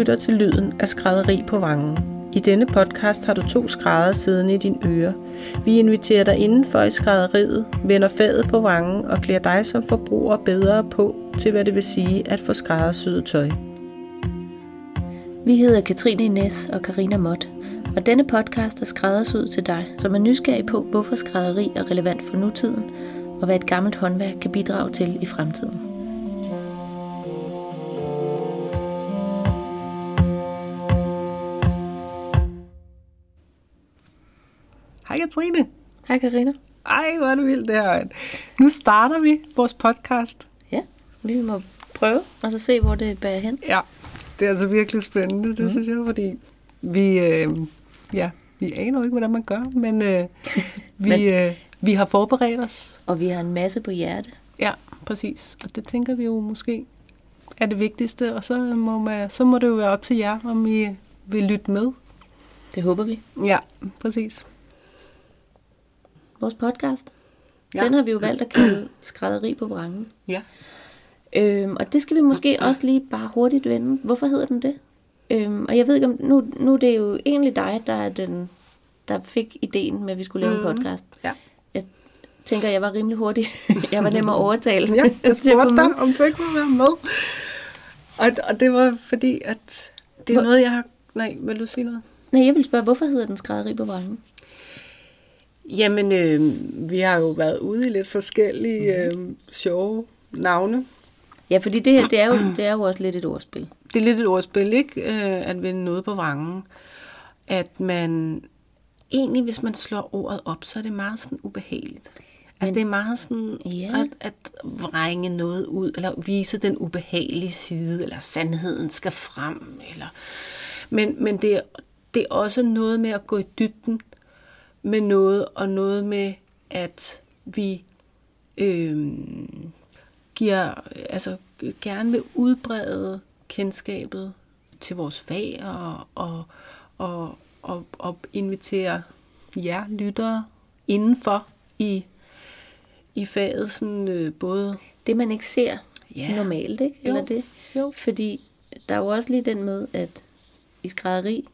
lytter til lyden af skrædderi på vangen. I denne podcast har du to skrædder siddende i din øre. Vi inviterer dig indenfor i skrædderiet, vender fadet på vangen og klæder dig som forbruger bedre på til, hvad det vil sige at få skræddersyet tøj. Vi hedder Katrine Ines og Karina Mott, og denne podcast er skræddersyet til dig, som er nysgerrig på, hvorfor skrædderi er relevant for nutiden, og hvad et gammelt håndværk kan bidrage til i fremtiden. Katrine. Hej Karina. Ej, hvor er det vildt det her. Nu starter vi vores podcast. Ja, vi må prøve, og så se, hvor det bærer hen. Ja, det er altså virkelig spændende, det mm. synes jeg, fordi vi, øh, ja, vi aner jo ikke, hvordan man gør, men, øh, vi, men øh, vi har forberedt os. Og vi har en masse på hjerte. Ja, præcis. Og det tænker vi jo måske er det vigtigste, og så må, man, så må det jo være op til jer, om I vil lytte med. Det håber vi. Ja, præcis. Vores podcast. Ja. Den har vi jo valgt at kalde skrædderi på vrangen. Ja. Øhm, og det skal vi måske også lige bare hurtigt vende. Hvorfor hedder den det? Øhm, og jeg ved ikke om, nu, nu er det jo egentlig dig, der er den, der fik ideen med, at vi skulle lave mm. en podcast. Ja. Jeg tænker, jeg var rimelig hurtig. jeg var nem at overtale. ja, jeg spurgte dig, om du ikke ville være med. Og, og det var fordi, at det er Hvor... noget, jeg har... Nej, vil du sige noget? Nej, jeg vil spørge, hvorfor hedder den skrædderi på vrangen? Jamen, øh, vi har jo været ude i lidt forskellige øh, sjove navne. Ja, fordi det her, det er, jo, det er jo også lidt et ordspil. Det er lidt et ordspil, ikke? Øh, at vende noget på vrangen. At man... Egentlig, hvis man slår ordet op, så er det meget sådan ubehageligt. Altså, det er meget sådan Ja. at, at vrænge noget ud, eller vise den ubehagelige side, eller sandheden skal frem. Eller... Men, men det, er, det er også noget med at gå i dybden med noget, og noget med, at vi øh, giver, altså gerne vil udbrede kendskabet til vores fag, og, og, og, og, og invitere jer lyttere indenfor i, i faget, sådan, øh, både Det, man ikke ser Ja. normalt, ikke? Jo. Eller det? Jo. Fordi der er jo også lige den med, at i skrædderi,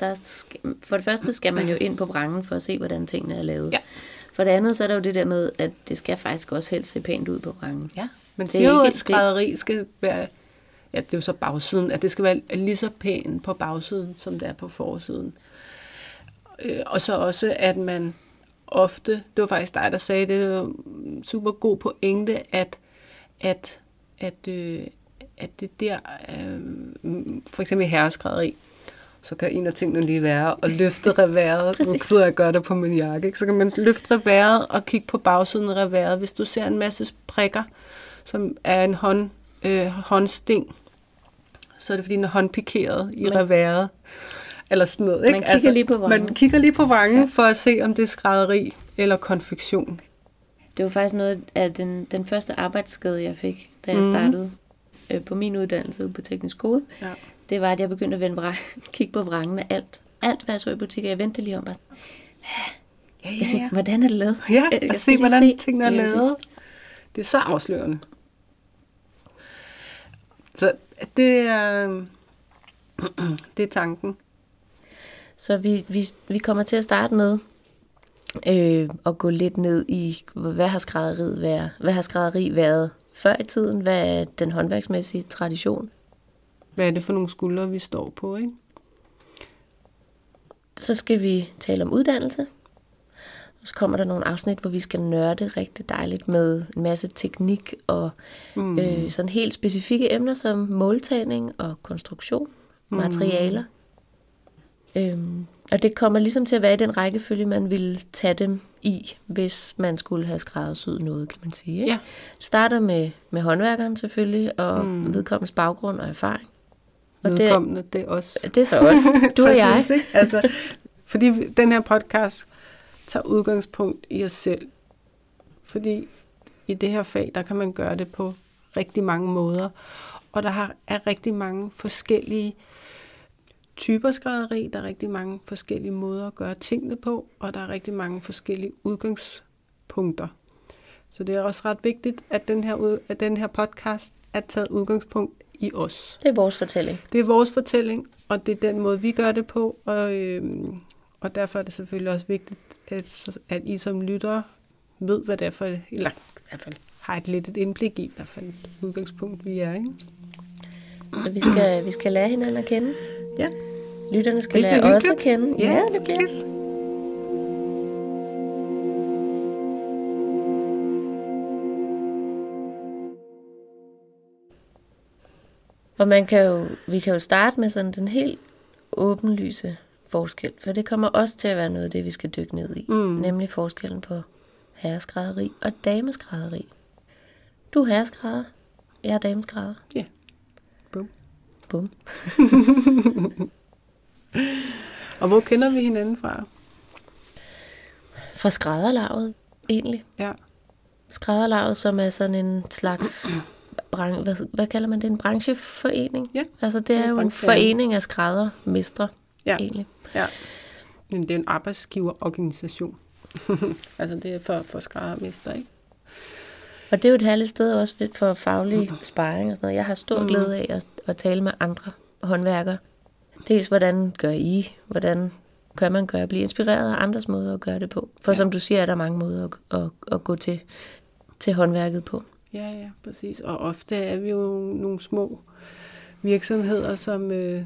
der skal, for det første skal man jo ind på vrangen for at se, hvordan tingene er lavet. Ja. For det andet, så er der jo det der med, at det skal faktisk også helst se pænt ud på vrangen. Ja, man Det er siger jo, at skrædderi skal være, ja, det er jo så bagsiden, at det skal være lige så pænt på bagsiden, som det er på forsiden. Øh, og så også, at man ofte, det var faktisk dig, der sagde det, det var super god pointe, at, at, at, øh, at det der, øh, for eksempel herreskrædderi, så kan en af tingene lige være at løfte reværet. nu sidder jeg og gør det på min jakke. Ikke? Så kan man løfte reværet og kigge på bagsiden af reværet. Hvis du ser en masse prikker, som er en hånd, øh, håndsting, så er det fordi, den er håndpikeret i Man- reværet. Eller sådan noget. Ikke? Altså, Man kigger lige på vrangen. Man kigger lige på vrangen Ja. for at se, om det er skrædderi eller konfektion. Det var faktisk noget af den, den første arbejdsskade, jeg fik, da jeg Mhm. startede øh, på min uddannelse ude på teknisk skole. Ja. Det var, at jeg begyndte at vende vrang, kigge på vrangen af alt. Alt, hvad jeg så i butikker. Jeg vendte lige om bare, Ja, ja, ja. hvordan er det lavet? Ja, Jeg og se, hvordan se. tingene er lavet. Det er så afslørende. Så det er, det er tanken. Så vi, vi, vi kommer til at starte med øh, at gå lidt ned i, hvad har skrædderiet været, hvad har skrædderi været før i tiden? Hvad er den håndværksmæssige tradition? Hvad er det for nogle skuldre, vi står på, ikke? Så skal vi tale om uddannelse. Og så kommer der nogle afsnit, hvor vi skal nørde rigtig dejligt med en masse teknik og mm. øh, sådan helt specifikke emner som måltagning og konstruktion, materialer. Øhm, og det kommer ligesom til at være i den rækkefølge, man ville tage dem i, hvis man skulle have skræddersyet noget, kan man sige. Ikke? Ja. Starter med, med håndværkeren selvfølgelig, og mm. vedkommens baggrund og erfaring. Og det, Vedkommende, det er også. det er så også du og jeg. Ikke? Altså, fordi den her podcast tager udgangspunkt i os selv. Fordi i det her fag, der kan man gøre det på rigtig mange måder. Og der har, er rigtig mange forskellige typer skrædderi. Der er rigtig mange forskellige måder at gøre tingene på. Og der er rigtig mange forskellige udgangspunkter. Så det er også ret vigtigt, at den her, at den her podcast er taget udgangspunkt i os. Det er vores fortælling. Det er vores fortælling, og det er den måde, vi gør det på, og, øh, og derfor er det selvfølgelig også vigtigt, at, at I som lytter ved, hvad det er for, eller i hvert fald har et lidt et indblik i, hvad for et udgangspunkt vi er, ikke? Så vi skal, vi skal lære hinanden at kende. Ja. Lytterne skal lære os at kende. Ja, det bliver. præcis. Og man kan jo, vi kan jo starte med sådan den helt åbenlyse forskel, for det kommer også til at være noget af det, vi skal dykke ned i. Mm. Nemlig forskellen på herreskrædderi og dameskrædderi. Du er herreskrædder, jeg er dameskrædder. Ja. Bum. Bum. Og hvor kender vi hinanden fra? Fra skrædderlaget, egentlig. Ja. Skrædderlaget, som er sådan en slags, bran- hvad, hvad kalder man det, en brancheforening? Ja. Altså det er En jo en forening af skræddermestre, Ja. egentlig. Ja. Men det er en arbejdsgiverorganisation. altså det er for, for skræddermester, ikke? Og det er jo et herligt sted også for faglig sparring og sådan noget. Jeg har stor glæde af at, at tale med andre håndværkere. Dels hvordan gør I, hvordan kan man gøre, blive inspireret af andres måder at gøre det på. For ja. som du siger, er der mange måder at, at, at gå til, til håndværket på. Ja, ja, præcis. Og ofte er vi jo nogle små virksomheder, som, øh,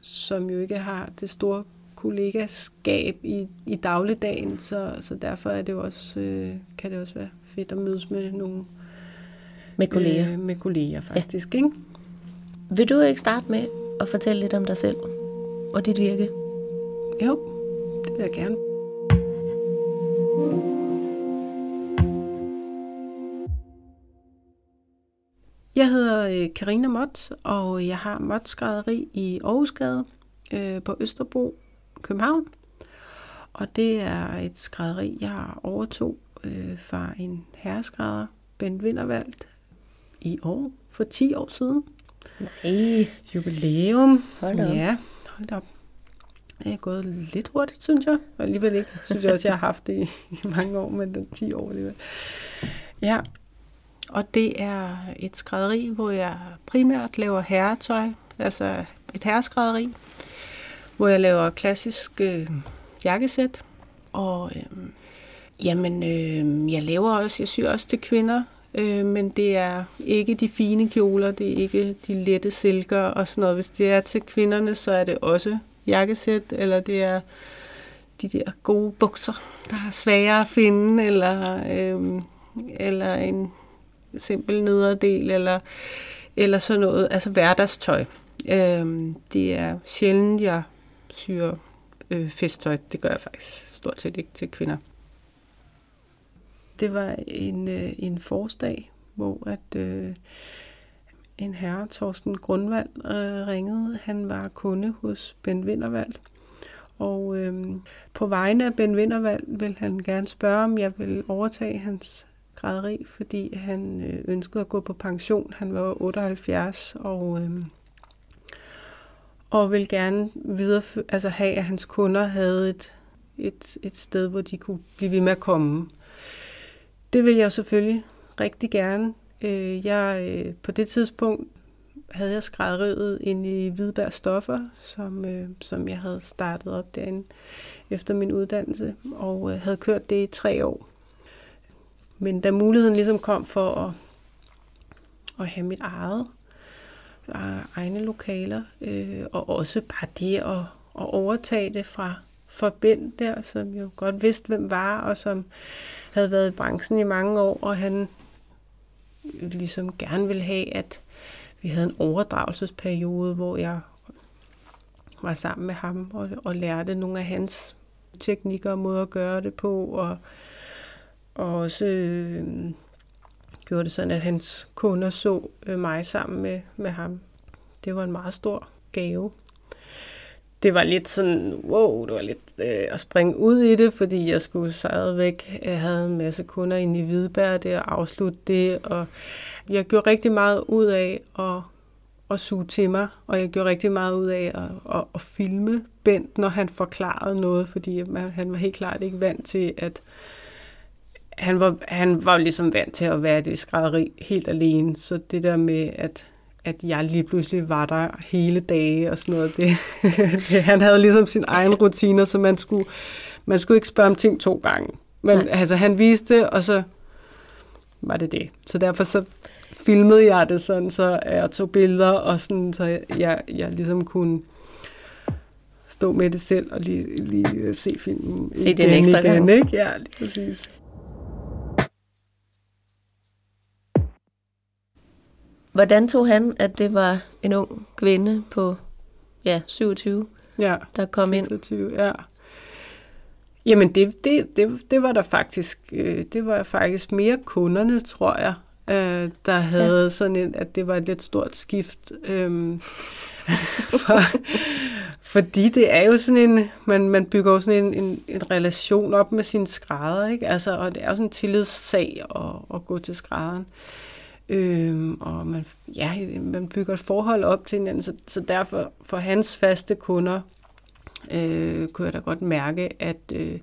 som jo ikke har det store kollegaskab i, i dagligdagen, så, så derfor er det jo også, øh, kan det også være fedt at mødes med nogle Med kolleger. Øh, med kolleger, faktisk. Ja. Ikke? Vil du ikke starte med at fortælle lidt om dig selv og dit virke? Jo, det vil jeg gerne. Jeg hedder øh, Karina Mott, og jeg har Mott Skrædderi i Aarhusgade øh, på Østerbro, København. Og det er et skrædderi, jeg overtog øh, fra en herreskrædder, Bent Vintervald, i år, for 10 år siden. Nej, Jubilæum. Hold op. Ja, hold op. Det er gået lidt hurtigt, synes jeg. Og alligevel ikke. Synes jeg også, jeg har haft det i, i mange år, men det er 10 år alligevel. Ja, og det er et skrædderi, hvor jeg primært laver herretøj. Altså et herreskrædderi, hvor jeg laver klassisk øh, jakkesæt. Og øh, jamen, øh, jeg laver også, jeg syr også til kvinder. Øh, men det er ikke de fine kjoler, det er ikke de lette silker og sådan noget. Hvis det er til kvinderne, så er det også jakkesæt, eller det er de der gode bukser, der er svære at finde, eller, øh, eller en simpel nederdel, eller, eller sådan noget, altså hverdagstøj. Øhm, det er sjældent, jeg syr øh, festtøj. Det gør jeg faktisk stort set ikke til kvinder. Det var en, øh, en forårsdag, hvor at øh, en herre, Torsten Grundvald, øh, ringede. Han var kunde hos Ben Vintervald. Og øh, på vegne af Ben Vintervald vil han gerne spørge, om jeg vil overtage hans skrædderi, fordi han øh, ønskede at gå på pension. Han var 78 og, øh, og vil gerne videre, altså have, at hans kunder havde et, et, et sted, hvor de kunne blive ved med at komme. Det vil jeg selvfølgelig rigtig gerne. Øh, jeg, øh, på det tidspunkt havde jeg skrædderiet ind i Hvidberg Stoffer, som, øh, som jeg havde startet op derinde efter min uddannelse, og øh, havde kørt det i tre år. Men da muligheden ligesom kom for at, at have mit eget, øh, egne lokaler, øh, og også bare det at, at overtage det fra, fra der, som jo godt vidste, hvem var, og som havde været i branchen i mange år, og han ligesom gerne ville have, at vi havde en overdragelsesperiode, hvor jeg var sammen med ham og, og lærte nogle af hans teknikker og måder at gøre det på, og, og også øh, gjorde det sådan, at hans kunder så øh, mig sammen med, med ham. Det var en meget stor gave. Det var lidt sådan, wow, det var lidt øh, at springe ud i det, fordi jeg skulle stadigvæk øh, jeg havde en masse kunder inde i Hvidberg det og afslutte det, og jeg gjorde rigtig meget ud af at, at suge til mig, og jeg gjorde rigtig meget ud af at, at, at filme Bent, når han forklarede noget, fordi man, han var helt klart ikke vant til, at han var, han var ligesom vant til at være i det skrædderi helt alene, så det der med, at, at jeg lige pludselig var der hele dage og sådan noget. Det, det, han havde ligesom sin egen rutiner, så man skulle, man skulle ikke spørge om ting to gange. Men Nej. altså, han viste, og så var det det. Så derfor så filmede jeg det sådan, så jeg tog billeder, og sådan, så jeg, jeg ligesom kunne stå med det selv og lige, lige se filmen se igen, ekstra igen, gang. ikke? Ja, lige præcis. Hvordan tog han, at det var en ung kvinde på ja, 27, ja, der kom 26, ind? Ja. Jamen, det, det, det, det var der faktisk, øh, det var faktisk mere kunderne, tror jeg, øh, der havde ja. sådan en, at det var et lidt stort skift. Øh, for, fordi det er jo sådan en, man, man bygger jo sådan en, en, en relation op med sine skrædder, ikke? Altså, og det er jo sådan en tillidssag at, at gå til skrædderen. Øhm, og man, ja, man bygger et forhold op til hinanden, så, så derfor for hans faste kunder øh, kunne jeg da godt mærke, at, øh,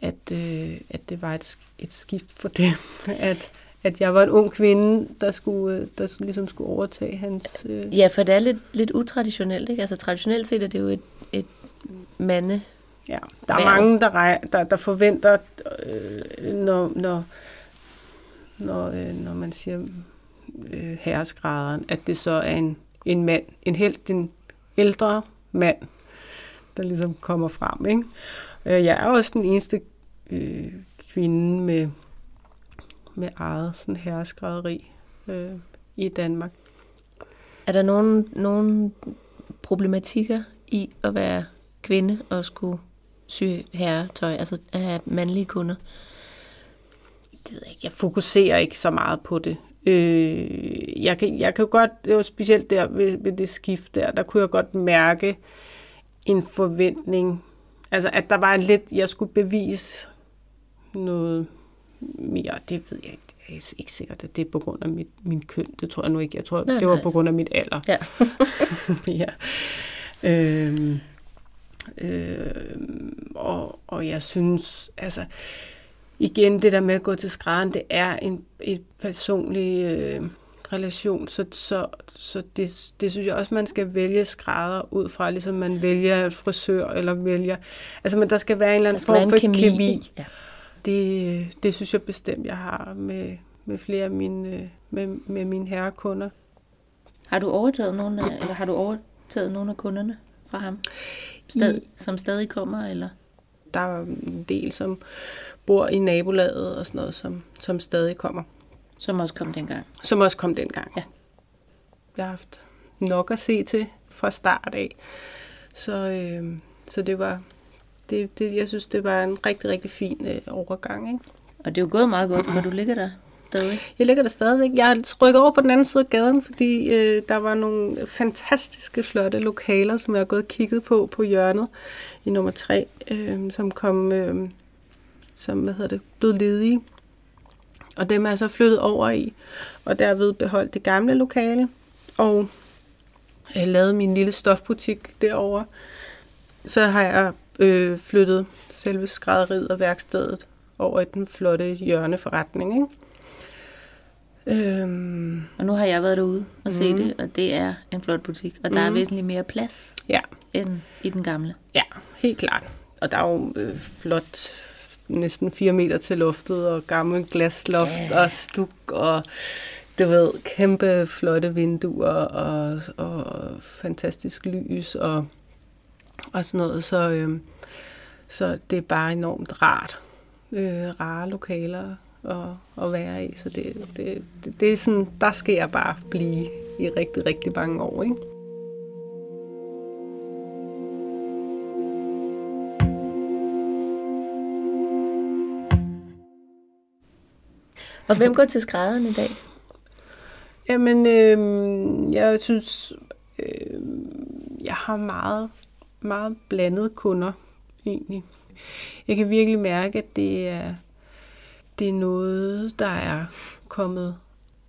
at, øh, at det var et, et skift for dem, at, at jeg var en ung kvinde, der skulle, der ligesom skulle overtage hans... Øh... Ja, for det er lidt, lidt utraditionelt, ikke? Altså traditionelt set er det jo et, et mande... Ja, der er mange, der, rej, der, der forventer, øh, når, når, når, øh, når man siger øh, herresgraderen, at det så er en, en mand, en helt en ældre mand, der ligesom kommer frem. Ikke? Øh, jeg er også den eneste øh, kvinde med, med eget sådan herreskrædderi øh, i Danmark. Er der nogen, nogen problematikker i at være kvinde og skulle sy herretøj, altså at have mandlige kunder? Det ved jeg ikke. Jeg fokuserer ikke så meget på det. Øh, jeg, kan, jeg kan godt, det var specielt der ved, ved det skift der, der kunne jeg godt mærke en forventning, altså at der var en lidt, jeg skulle bevise noget mere, det ved jeg ikke, jeg er ikke sikkert, at det er på grund af mit, min køn. Det tror jeg nu ikke. Jeg tror, nej, det var nej. på grund af mit alder. Ja. ja. Øhm, øhm, og, og jeg synes, altså, igen, det der med at gå til skræderen, det er en et personlig øh, relation, så, så, så det, det synes jeg også, man skal vælge skrædder ud fra, ligesom man vælger frisør, eller vælger, altså men der skal være en eller anden form for kemi. kemi. Ja. Det, det synes jeg bestemt, jeg har med, med flere af mine, med, med mine herrekunder. Har du overtaget nogle af, eller har du overtaget nogle af kunderne fra ham, Stad, I, som stadig kommer, eller? Der er en del, som bor i nabolaget og sådan noget, som, som stadig kommer. Som også kom dengang. Som også kom dengang. Ja. Jeg har haft nok at se til fra start af. Så, øh, så det var, det, det, jeg synes, det var en rigtig, rigtig fin øh, overgang. Ikke? Og det er jo gået meget godt, for du ligger der stadig. Jeg ligger der stadigvæk. Jeg har rykket over på den anden side af gaden, fordi øh, der var nogle fantastiske, flotte lokaler, som jeg har gået og kigget på på hjørnet i nummer tre, øh, som kom, øh, som hvad hedder det, blev ledige. Og dem er jeg så flyttet over i, og derved beholdt det gamle lokale, og øh, lavet min lille stofbutik derover. Så har jeg øh, flyttet selve skrædderiet og værkstedet over i den flotte hjørneforretning. Ikke? Øhm. Og nu har jeg været derude og set mm. det, og det er en flot butik. Og der mm. er væsentligt mere plads ja. end i den gamle. Ja, helt klart. Og der er jo øh, flot næsten 4 meter til loftet, og gammel glasloft yeah. og stuk, og du ved, kæmpe flotte vinduer, og, og fantastisk lys, og, og sådan noget. Så, øh, så det er bare enormt rart. Øh, rare lokaler at, at være i, så det, det, det, det er sådan, der skal jeg bare blive i rigtig, rigtig mange år, ikke? Og hvem går til skrædderen i dag? Jamen, øh, jeg synes, øh, jeg har meget, meget blandet kunder egentlig. Jeg kan virkelig mærke, at det er, det er noget, der er kommet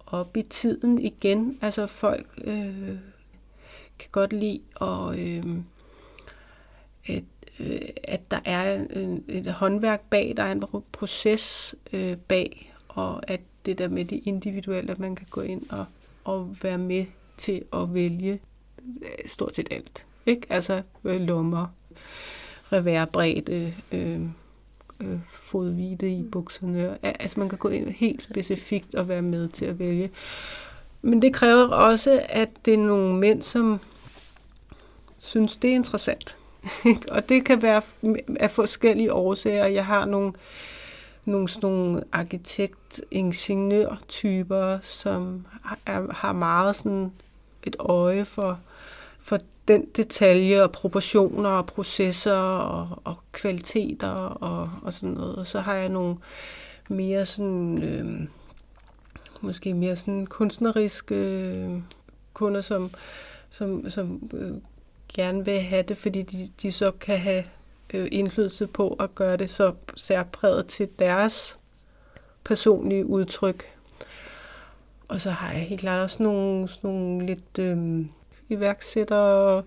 op i tiden igen. Altså folk øh, kan godt lide at, øh, at, øh, at der er et, et håndværk bag, der er en proces øh, bag, og at det der med det individuelle, at man kan gå ind og, og være med til at vælge øh, stort set alt. Ikke? Altså øh, lommer, reværbredde, øh, øh, fodvide i bukserne. Altså man kan gå ind helt specifikt og være med til at vælge. Men det kræver også, at det er nogle mænd, som synes, det er interessant. og det kan være af forskellige årsager. Jeg har nogle, nogle, nogle arkitekt-ingeniør-typer, som er, har meget sådan et øje for, for den detalje og proportioner og processer og, og kvaliteter og, og sådan noget. Og så har jeg nogle mere sådan, øh, måske mere sådan kunstneriske øh, kunder, som, som, som øh, gerne vil have det, fordi de, de så kan have øh, indflydelse på at gøre det så særpræget til deres personlige udtryk. Og så har jeg helt klart også nogle, nogle lidt øh, iværksættere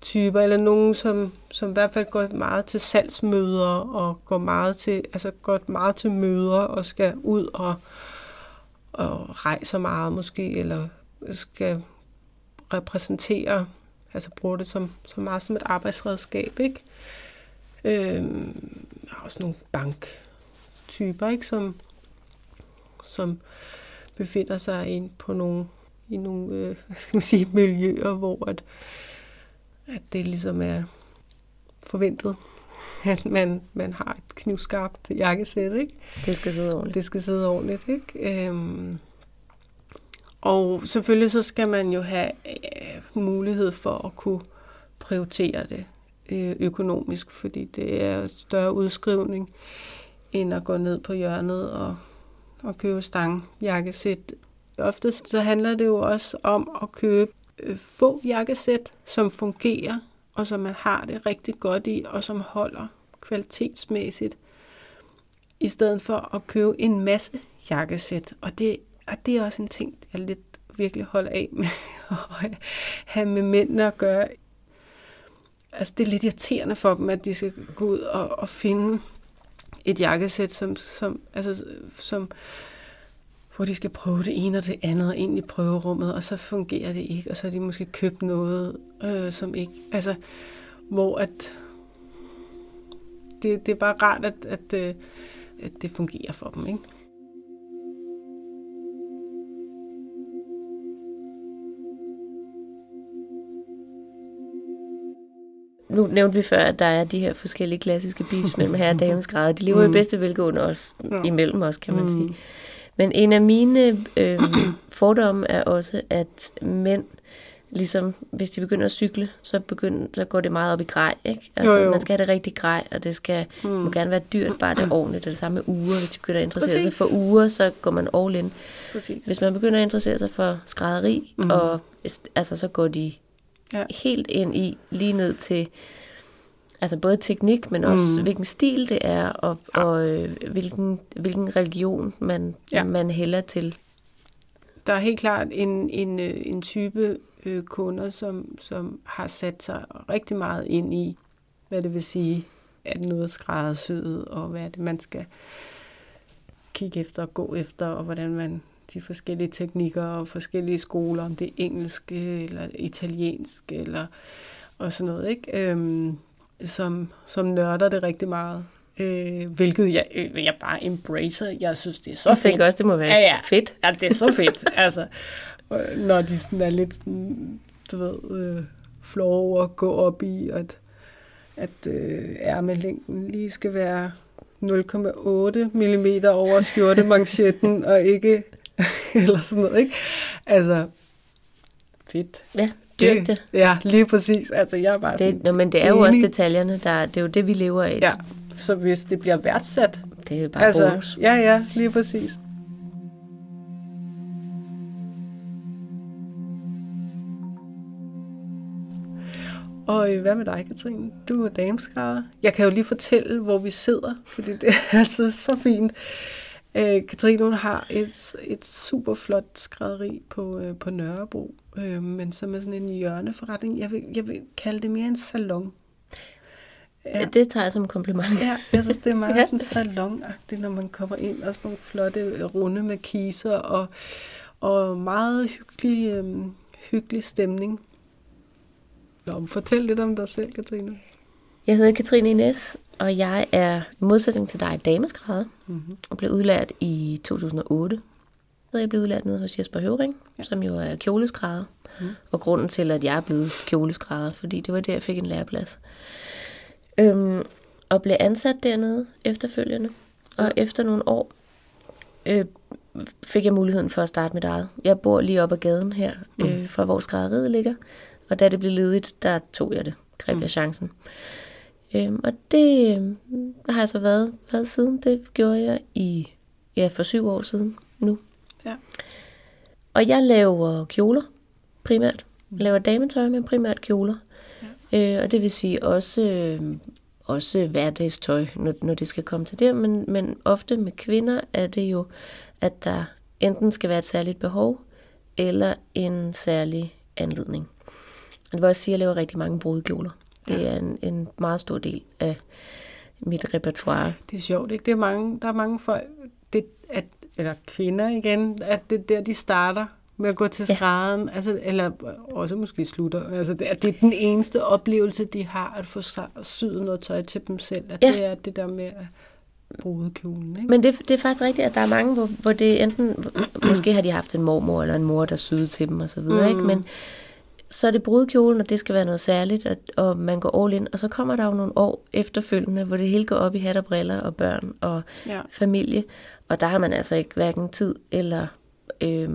typer, eller nogen, som, som i hvert fald går meget til salgsmøder, og går meget til, altså går meget til møder, og skal ud og, og rejser meget måske, eller skal repræsentere, altså bruge det som, som meget som et arbejdsredskab, ikke? Øhm, der er også nogle banktyper, ikke? Som, som befinder sig ind på nogle, i nogle, øh, hvad skal man sige, miljøer, hvor at, at det ligesom er forventet, at man, man har et knivskarpt jakkesæt, ikke? Det skal sidde ordentligt. Det skal sidde ordentligt, ikke? Øhm, og selvfølgelig så skal man jo have øh, mulighed for at kunne prioritere det øh, Øh, økonomisk, fordi det er større udskrivning, end at gå ned på hjørnet og, og købe stangjakkesæt. Ofte så handler det jo også om at købe øh, få jakkesæt, som fungerer, og som man har det rigtig godt i, og som holder kvalitetsmæssigt, i stedet for at købe en masse jakkesæt. Og det, og det er også en ting, jeg lidt virkelig holder af med at have med mændene at gøre. Altså, det er lidt irriterende for dem, at de skal gå ud og, og finde et jakkesæt, som, som, altså, som, hvor de skal prøve det ene og det andet ind i prøverummet, og så fungerer det ikke, og så har de måske købt noget, øh, som ikke, altså, hvor at, det, det er bare rart, at, at, at, at det fungerer for dem, ikke? Nu nævnte vi før, at der er de her forskellige klassiske beefs mellem herre og damens grader. De lever mm. i bedste velgående også ja. imellem os, kan man mm. sige. Men en af mine øh, fordomme er også, at mænd, ligesom hvis de begynder at cykle, så, begynder, så går det meget op i grej. Ikke? Altså, jo, jo. Man skal have det rigtig grej, og det skal mm. må gerne være dyrt, bare det er ordentligt. Det er det samme med uger. Hvis de begynder at interessere Præcis. sig for uger, så går man all in. Præcis. Hvis man begynder at interessere sig for skrædderi, mm. og, altså, så går de ja. helt ind i, lige ned til altså både teknik, men også mm. hvilken stil det er, og, ja. og øh, hvilken, hvilken religion man, ja. man hælder til. Der er helt klart en, en, øh, en type øh, kunder, som, som har sat sig rigtig meget ind i, hvad det vil sige, at noget skræddersyet, og hvad det, man skal kigge efter og gå efter, og hvordan man de forskellige teknikker og forskellige skoler, om det er engelsk eller italiensk eller og sådan noget, ikke? Øhm, som, som nørder det rigtig meget. Øh, hvilket jeg, øh, jeg bare embracer. Jeg synes, det er så jeg fedt. Jeg tænker også, det må være ja, ja. fedt. Ja, det er så fedt. altså, når de sådan er lidt, sådan, du ved, øh, flove at gå op i, at, at øh, ærmelængden lige skal være 0,8 mm over skjortemanchetten, og ikke eller sådan noget, ikke? Altså, fedt. Ja, dyrk det. Ja, lige præcis. Altså, jeg er bare det, sådan no, men det er jo også detaljerne, der, det er jo det, vi lever af. Ja, så hvis det bliver værdsat. Det er jo bare altså, bonus. Ja, ja, lige præcis. Og øh, hvad med dig, Katrine? Du er dameskrædder. Jeg kan jo lige fortælle, hvor vi sidder, fordi det er altid så fint. Øh, Katrine hun har et, et super flot skrædderi på, øh, på Nørrebro, øh, men som er sådan en hjørneforretning. Jeg vil, jeg vil kalde det mere en salon. Ja. Det tager jeg som kompliment. Ja, jeg synes, det er meget ja. sådan salonagtigt, når man kommer ind og sådan nogle flotte runde med kiser og, og meget hyggelig, øh, hyggelig stemning. Nå, fortæl lidt om dig selv, Katrine. Jeg hedder Katrine Ines, og jeg er i modsætning til dig dameskrædder, mm-hmm. og blev udlært i 2008. Jeg blev udlært nede hos Jesper Høvring, ja. som jo er kjoleskrædder. Mm. Og grunden til, at jeg er blevet kjoleskrædder, fordi det var der, jeg fik en læreplads. Øhm, og blev ansat dernede efterfølgende. Og mm. efter nogle år øh, fik jeg muligheden for at starte mit eget. Jeg bor lige op ad gaden her, mm. øh, fra hvor skrædderiet ligger. Og da det blev ledigt, der tog jeg det. Greb mm. jeg chancen. Øhm, og det øh, har jeg så været, været siden. Det gjorde jeg i ja, for syv år siden nu. Ja. Og jeg laver kjoler primært. Jeg laver dametøj, men primært kjoler. Ja. Øh, og det vil sige også, øh, også hverdagstøj, når, når det skal komme til det. Men, men ofte med kvinder er det jo, at der enten skal være et særligt behov, eller en særlig anledning. Det vil også sige, at jeg laver rigtig mange brudkjoler. Det er en, en meget stor del af mit repertoire. Det er sjovt, ikke? Det er mange, der er mange folk, det, at, eller kvinder igen, at det der, de starter med at gå til skrædden, ja. altså, eller også måske slutter. Altså, det, er, det er den eneste oplevelse, de har, at få syet noget tøj til dem selv. At ja. det er det der med at bruge kjolen. Ikke? Men det, det er faktisk rigtigt, at der er mange, hvor, hvor det enten, måske har de haft en mormor eller en mor, der syede til dem osv., mm. ikke? men så er det brudkjolen, og det skal være noget særligt, og, og man går all in. Og så kommer der jo nogle år efterfølgende, hvor det hele går op i hat og briller og børn og ja. familie. Og der har man altså ikke hverken tid eller... Øh,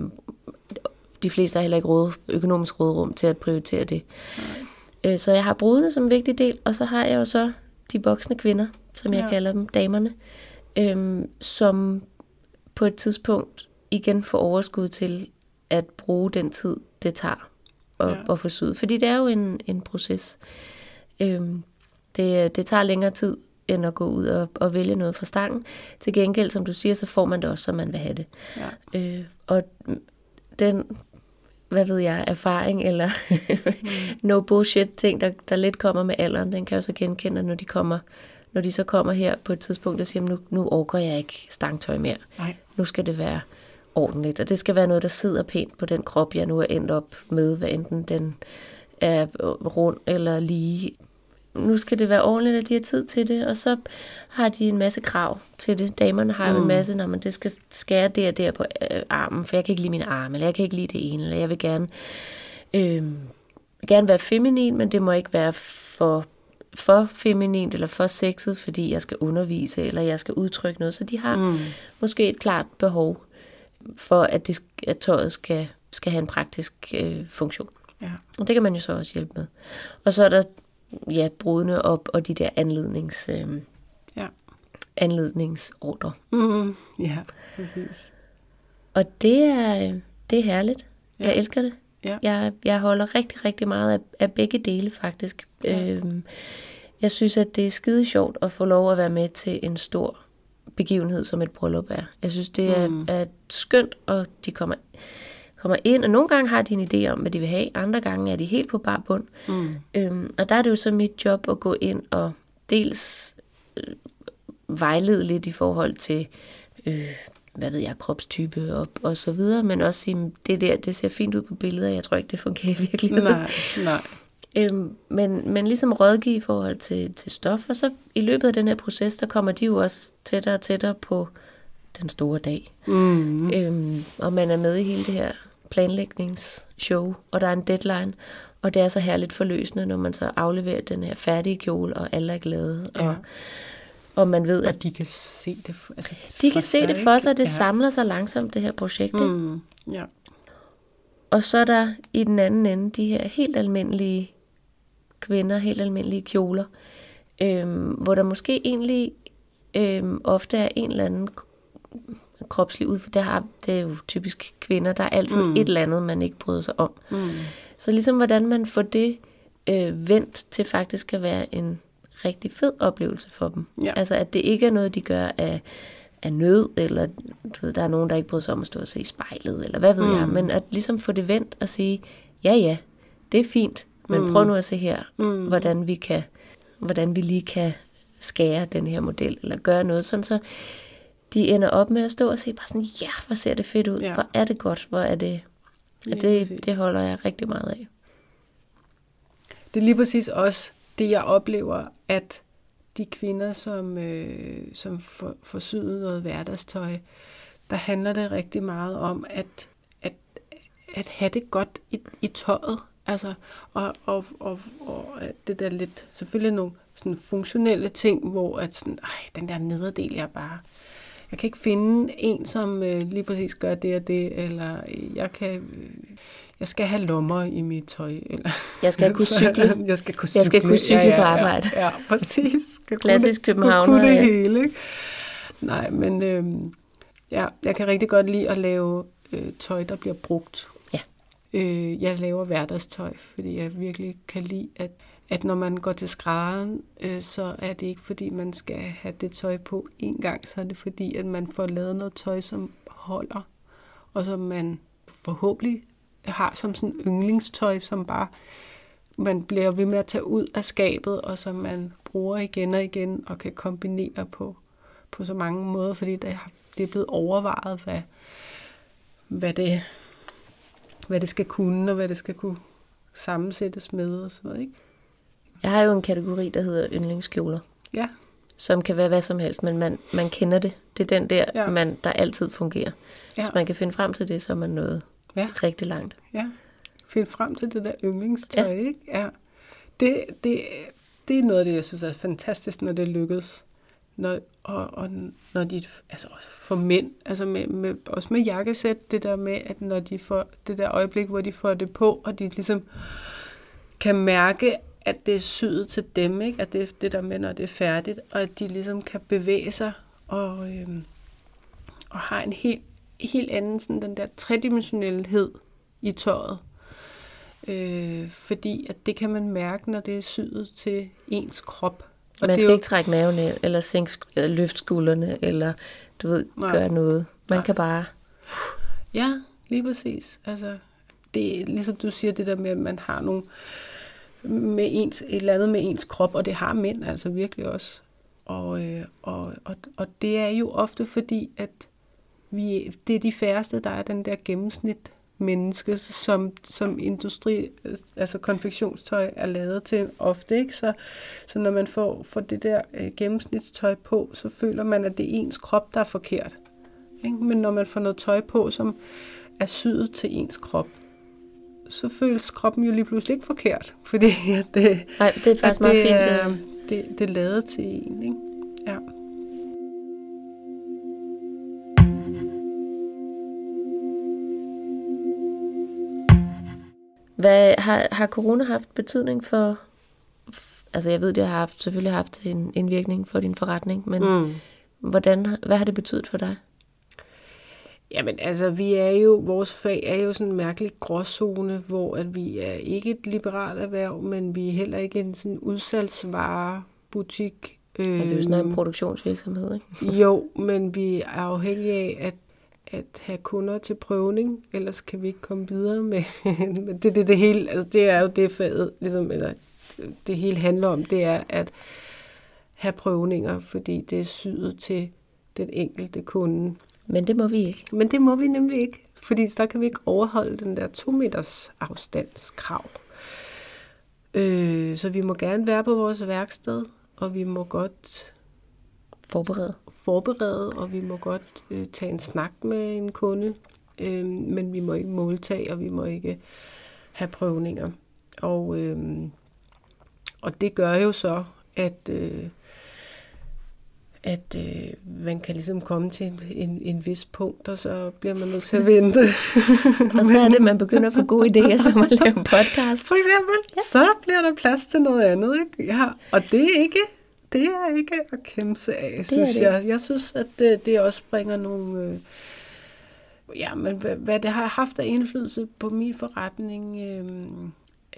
de fleste har heller ikke råd, økonomisk rådrum til at prioritere det. Nej. Øh, så jeg har brudene som en vigtig del, og så har jeg jo så de voksne kvinder, som jeg ja. kalder dem, damerne, øh, som på et tidspunkt igen får overskud til at bruge den tid, det tager at, ja. at få syet. Fordi det er jo en, en proces. Øhm, det, det tager længere tid end at gå ud og, og vælge noget fra stangen. Til gengæld, som du siger, så får man det også, som man vil have det. Ja. Øh, og den, hvad ved jeg, erfaring eller mm. no bullshit ting, der, der lidt kommer med alderen, den kan jeg så genkende, når de kommer når de så kommer her på et tidspunkt og siger, nu, nu overgår jeg ikke stangtøj mere. Nej. Nu skal det være ordentligt, og det skal være noget, der sidder pænt på den krop, jeg nu er endt op med, hvad enten den er rund eller lige. Nu skal det være ordentligt, at de har tid til det, og så har de en masse krav til det. Damerne har jo mm. en masse, når man det skal skære der og der på øh, armen, for jeg kan ikke lide min arm, eller jeg kan ikke lide det ene, eller jeg vil gerne, øh, gerne være feminin, men det må ikke være for for feminint eller for sexet, fordi jeg skal undervise, eller jeg skal udtrykke noget. Så de har mm. måske et klart behov for at, det, at tøjet skal, skal have en praktisk øh, funktion. Ja. Og det kan man jo så også hjælpe med. Og så er der ja, brudene op og de der anlednings, øh, ja. anledningsordre. Mm, ja, præcis. Og det er, det er herligt. Ja. Jeg elsker det. Ja. Jeg, jeg holder rigtig, rigtig meget af, af begge dele faktisk. Ja. Øhm, jeg synes, at det er skide sjovt at få lov at være med til en stor begivenhed, som et bryllup er. Jeg synes, det er, mm. er skønt, og de kommer, kommer ind, og nogle gange har de en idé om, hvad de vil have, andre gange er de helt på bar bund. Mm. Øhm, og der er det jo så mit job at gå ind og dels øh, vejlede lidt i forhold til, øh, hvad ved jeg, kropstype og, og så videre, men også sige, det der, det ser fint ud på billeder, jeg tror ikke, det fungerer i virkeligheden. Nej, nej. Øhm, men, men ligesom rådgive i forhold til, til stof, og så i løbet af den her proces, der kommer de jo også tættere og tættere på den store dag. Mm. Øhm, og man er med i hele det her planlægningsshow, og der er en deadline, og det er så herligt forløsende, når man så afleverer den her færdige kjole, og alle er glade, ja. og, og man ved, og at... de kan se det for, altså, De kan se det for sig, og det ja. samler sig langsomt, det her projekt. Mm. Ja. Og så er der i den anden ende de her helt almindelige kvinder, helt almindelige kjoler, øhm, hvor der måske egentlig øhm, ofte er en eller anden kropslig ud, for det, har, det er jo typisk kvinder, der er altid mm. et eller andet, man ikke bryder sig om. Mm. Så ligesom hvordan man får det øh, vendt til faktisk at være en rigtig fed oplevelse for dem. Ja. Altså at det ikke er noget, de gør af, af nød, eller du ved, der er nogen, der ikke bryder sig om at stå og se i spejlet, eller hvad ved mm. jeg, men at ligesom få det vendt og sige, ja ja, det er fint, men mm. prøv nu at se her, mm. hvordan vi kan, hvordan vi lige kan skære den her model, eller gøre noget, sådan så de ender op med at stå og se bare sådan, ja, hvor ser det fedt ud, ja. hvor er det godt, hvor er det, Ja, det, det holder jeg rigtig meget af. Det er lige præcis også det, jeg oplever, at de kvinder, som, øh, som får, får syet noget hverdagstøj, der handler det rigtig meget om at, at, at have det godt i, i tøjet. Altså, og, og, og, og det der lidt, selvfølgelig nogle sådan funktionelle ting, hvor at sådan, ej, den der nederdel, jeg bare, jeg kan ikke finde en, som øh, lige præcis gør det og det, eller jeg kan, øh, jeg skal have lommer i mit tøj. Eller, jeg skal kunne cykle. jeg skal kunne cykle, jeg skal kunne cykle ja, ja, på arbejde. Ja, ja præcis. Skal Klassisk København. Kunne det hele, ikke? Nej, men øh, ja, jeg kan rigtig godt lide at lave øh, tøj, der bliver brugt. Øh, jeg laver hverdagstøj, fordi jeg virkelig kan lide, at at når man går til skrædderen, øh, så er det ikke fordi, man skal have det tøj på en gang, så er det fordi, at man får lavet noget tøj, som holder, og som man forhåbentlig har som sådan yndlingstøj, som bare man bliver ved med at tage ud af skabet, og som man bruger igen og igen, og kan kombinere på, på så mange måder, fordi det, det er blevet overvejet, hvad, hvad, det, hvad det skal kunne, og hvad det skal kunne sammensættes med og sådan noget, ikke? Jeg har jo en kategori, der hedder yndlingskjoler. Ja. Som kan være hvad som helst, men man, man kender det. Det er den der, ja. man, der altid fungerer. Ja. Hvis man kan finde frem til det, så er man nået ja. rigtig langt. Ja, finde frem til det der yndlingstøj, ja. ikke? Ja. Det, det, det er noget af det, jeg synes er fantastisk, når det lykkes. Når, og, og når de, altså også for mænd, altså med, med, også med jakkesæt, det der med, at når de får det der øjeblik, hvor de får det på, og de ligesom kan mærke, at det er syet til dem, ikke? at det er det der med, når det er færdigt, og at de ligesom kan bevæge sig og, øhm, og har en helt, helt anden sådan den der tredimensionelhed i tøjet. Øh, fordi at det kan man mærke, når det er syet til ens krop. Og man skal jo... ikke trække maven ind, eller sænke, løfte skuldrene, eller du ved, Nej. gøre noget. Man Nej. kan bare... Ja, lige præcis. Altså, det er ligesom du siger, det der med, at man har nogle, med ens, et eller andet med ens krop, og det har mænd altså virkelig også. Og, øh, og, og, og det er jo ofte fordi, at vi, det er de færreste, der er den der gennemsnit menneske, som, som industri, altså konfektionstøj er lavet til ofte. Ikke? Så, så når man får, får det der øh, gennemsnitstøj på, så føler man, at det er ens krop, der er forkert. Ikke? Men når man får noget tøj på, som er syet til ens krop, så føles kroppen jo lige pludselig ikke forkert, fordi at det, Nej, det er faktisk meget det, fint. Er, det, det er lavet til en, ikke? Ja. Hvad har, har corona haft betydning for, altså jeg ved, det har haft, selvfølgelig haft en indvirkning for din forretning, men mm. hvordan, hvad har det betydet for dig? Jamen altså, vi er jo, vores fag er jo sådan en mærkelig gråzone, hvor at vi er ikke et liberalt erhverv, men vi er heller ikke en sådan udsalgsvarebutik. Ja, det er jo sådan en øhm, produktionsvirksomhed, ikke? jo, men vi er afhængige af at, at have kunder til prøvning, ellers kan vi ikke komme videre med det, det, det hele. Altså, det er jo det faget, ligesom, eller det hele handler om, det er at have prøvninger, fordi det er syet til den enkelte kunde. Men det må vi ikke. Men det må vi nemlig ikke, fordi så kan vi ikke overholde den der to meters afstandskrav. Øh, så vi må gerne være på vores værksted, og vi må godt forberede, forberede og vi må godt øh, tage en snak med en kunde, øh, men vi må ikke måltage, og vi må ikke have prøvninger. Og, øh, og det gør jo så, at øh, at øh, man kan ligesom komme til en, en, en vis punkt, og så bliver man nødt til at vente. og så er det, man begynder at få gode idéer, som at lave en podcast. For eksempel, ja. så bliver der plads til noget andet. Ikke? Ja, og det er ikke det er ikke at kæmpe sig af, det synes jeg. Jeg synes, at det, det også bringer nogle... Øh, ja, men hvad, hvad det har haft af indflydelse på min forretning... Øh,